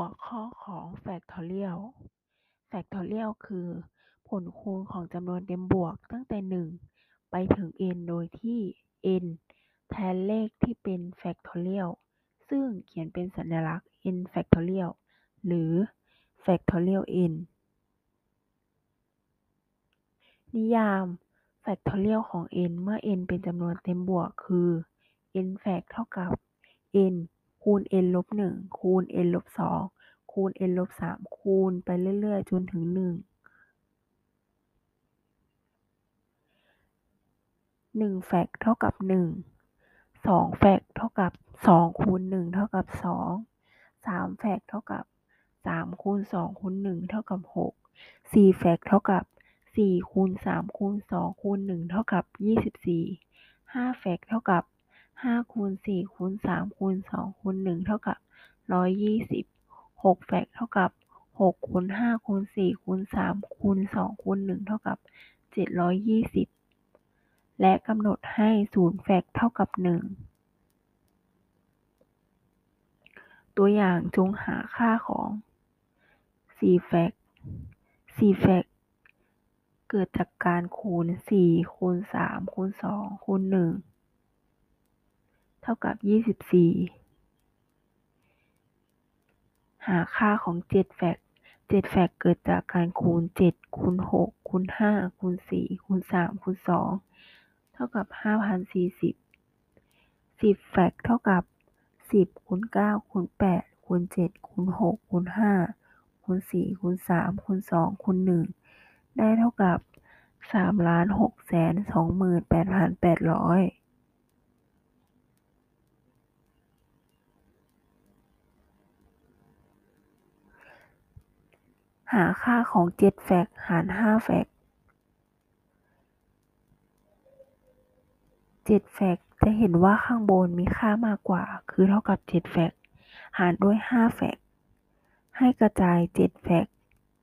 หัวข้อของ factorial factorial คือ ผลคูณของจำนวนเต็มบวกตั้งแต่ 1 ไปถึง n โดยที่ n แทนเลขที่เป็น factorial ซึ่งเขียนเป็นสัญลักษณ์ n factorial หรือ factorial n นิยาม factorial ของ n เมื่อ n เป็นจำนวนเต็มบวกคือ n fact เท่ากับ n คูณ n ลบ1คูณ n ลบ2คูณ n ลบ3คูณไปเรื่อยๆ จนถึง1 1แฟกเท่ากับ1 2แฟกเท่ากับ2คูณ1เท่ากับ2 3แฟกเท่ากับ3คูณ2คูณ1เท่ากับ6 4แฟกเท่ากับ4คูณ3คูณ2คูณ1เท่ากับ24 5แฟกเท่ากับ ห้าคูณสี่คูณสามคูณสองคูณหนึ่งเท่ากับร้อยยี่สิบหกแฟกเท่ากับหกคูณห้าคูณสี่คูณสามคูณสองคูณหนึ่งเท่ากับเจ็ดร้อยยี่สิบและกำหนดให้ศูนย์แฟกเท่ากับหนึ่งตัวอย่างจงหาค่าของสี่แฟกสี่แฟกเกิดจากการคูณ 4 คูณ 3 คูณ 2 คูณ 1 ท่ากับ 24 หาค่าของ 7 แฟก7แฟกเกิดจากการคูณ 7 คูณ 6 คูณ 5 คูณ 4 คูณ 3 คูณ 2 เท่ากับ 5,040 10 แฟกเท่ากับ 10 คูณ 9 คูณ 8 คูณ 7 คูณ 6 คูณ 5 คูณ 4 คูณ 3 คูณ 2 คูณ 1 ได้เท่ากับ 3,628,800 หาค่าของ7แฟกหาร5แฟก7แฟกจะเห็นว่าข้างบนมีค่ามากกว่า คือเท่ากับ7แฟกหารด้วย5แฟกให้กระจาย7แฟก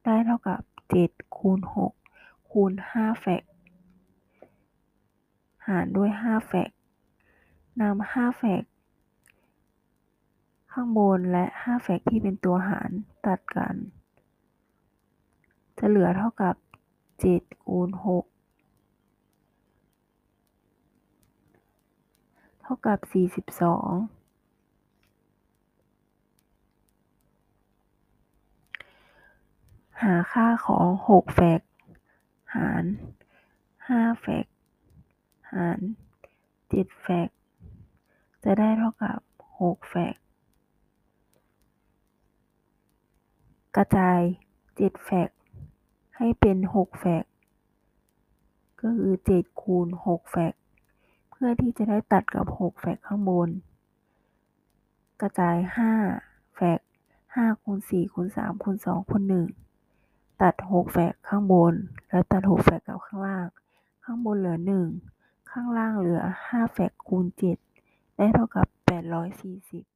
ได้เท่ากับ7คูณ6คูณ5แฟกหารด้วย5แฟกนำ5แฟกข้างบนและ 5 แฟกที่เป็นตัวหารตัดกัน จะเหลือเท่ากับ7คูณ6เท่ากับ 42หาค่าของ6แฟกหาร5แฟกหาร7แฟกจะได้เท่ากับ6แฟกกระจาย7แฟก ให้เป็น6แฟกก็คือ7คูณ6แฟกเพื่อที่จะได้ตัดกับ6แฟกข้างบน กระจาย5แฟก5คูณ4คูณ3คูณ2คูณ1ตัด6แฟกข้างบน แล้วตัด6แฟกกับข้างล่าง ข้างบนเหลือ1ข้างล่างเหลือ5แฟกคูณ7ได้เท่ากับ840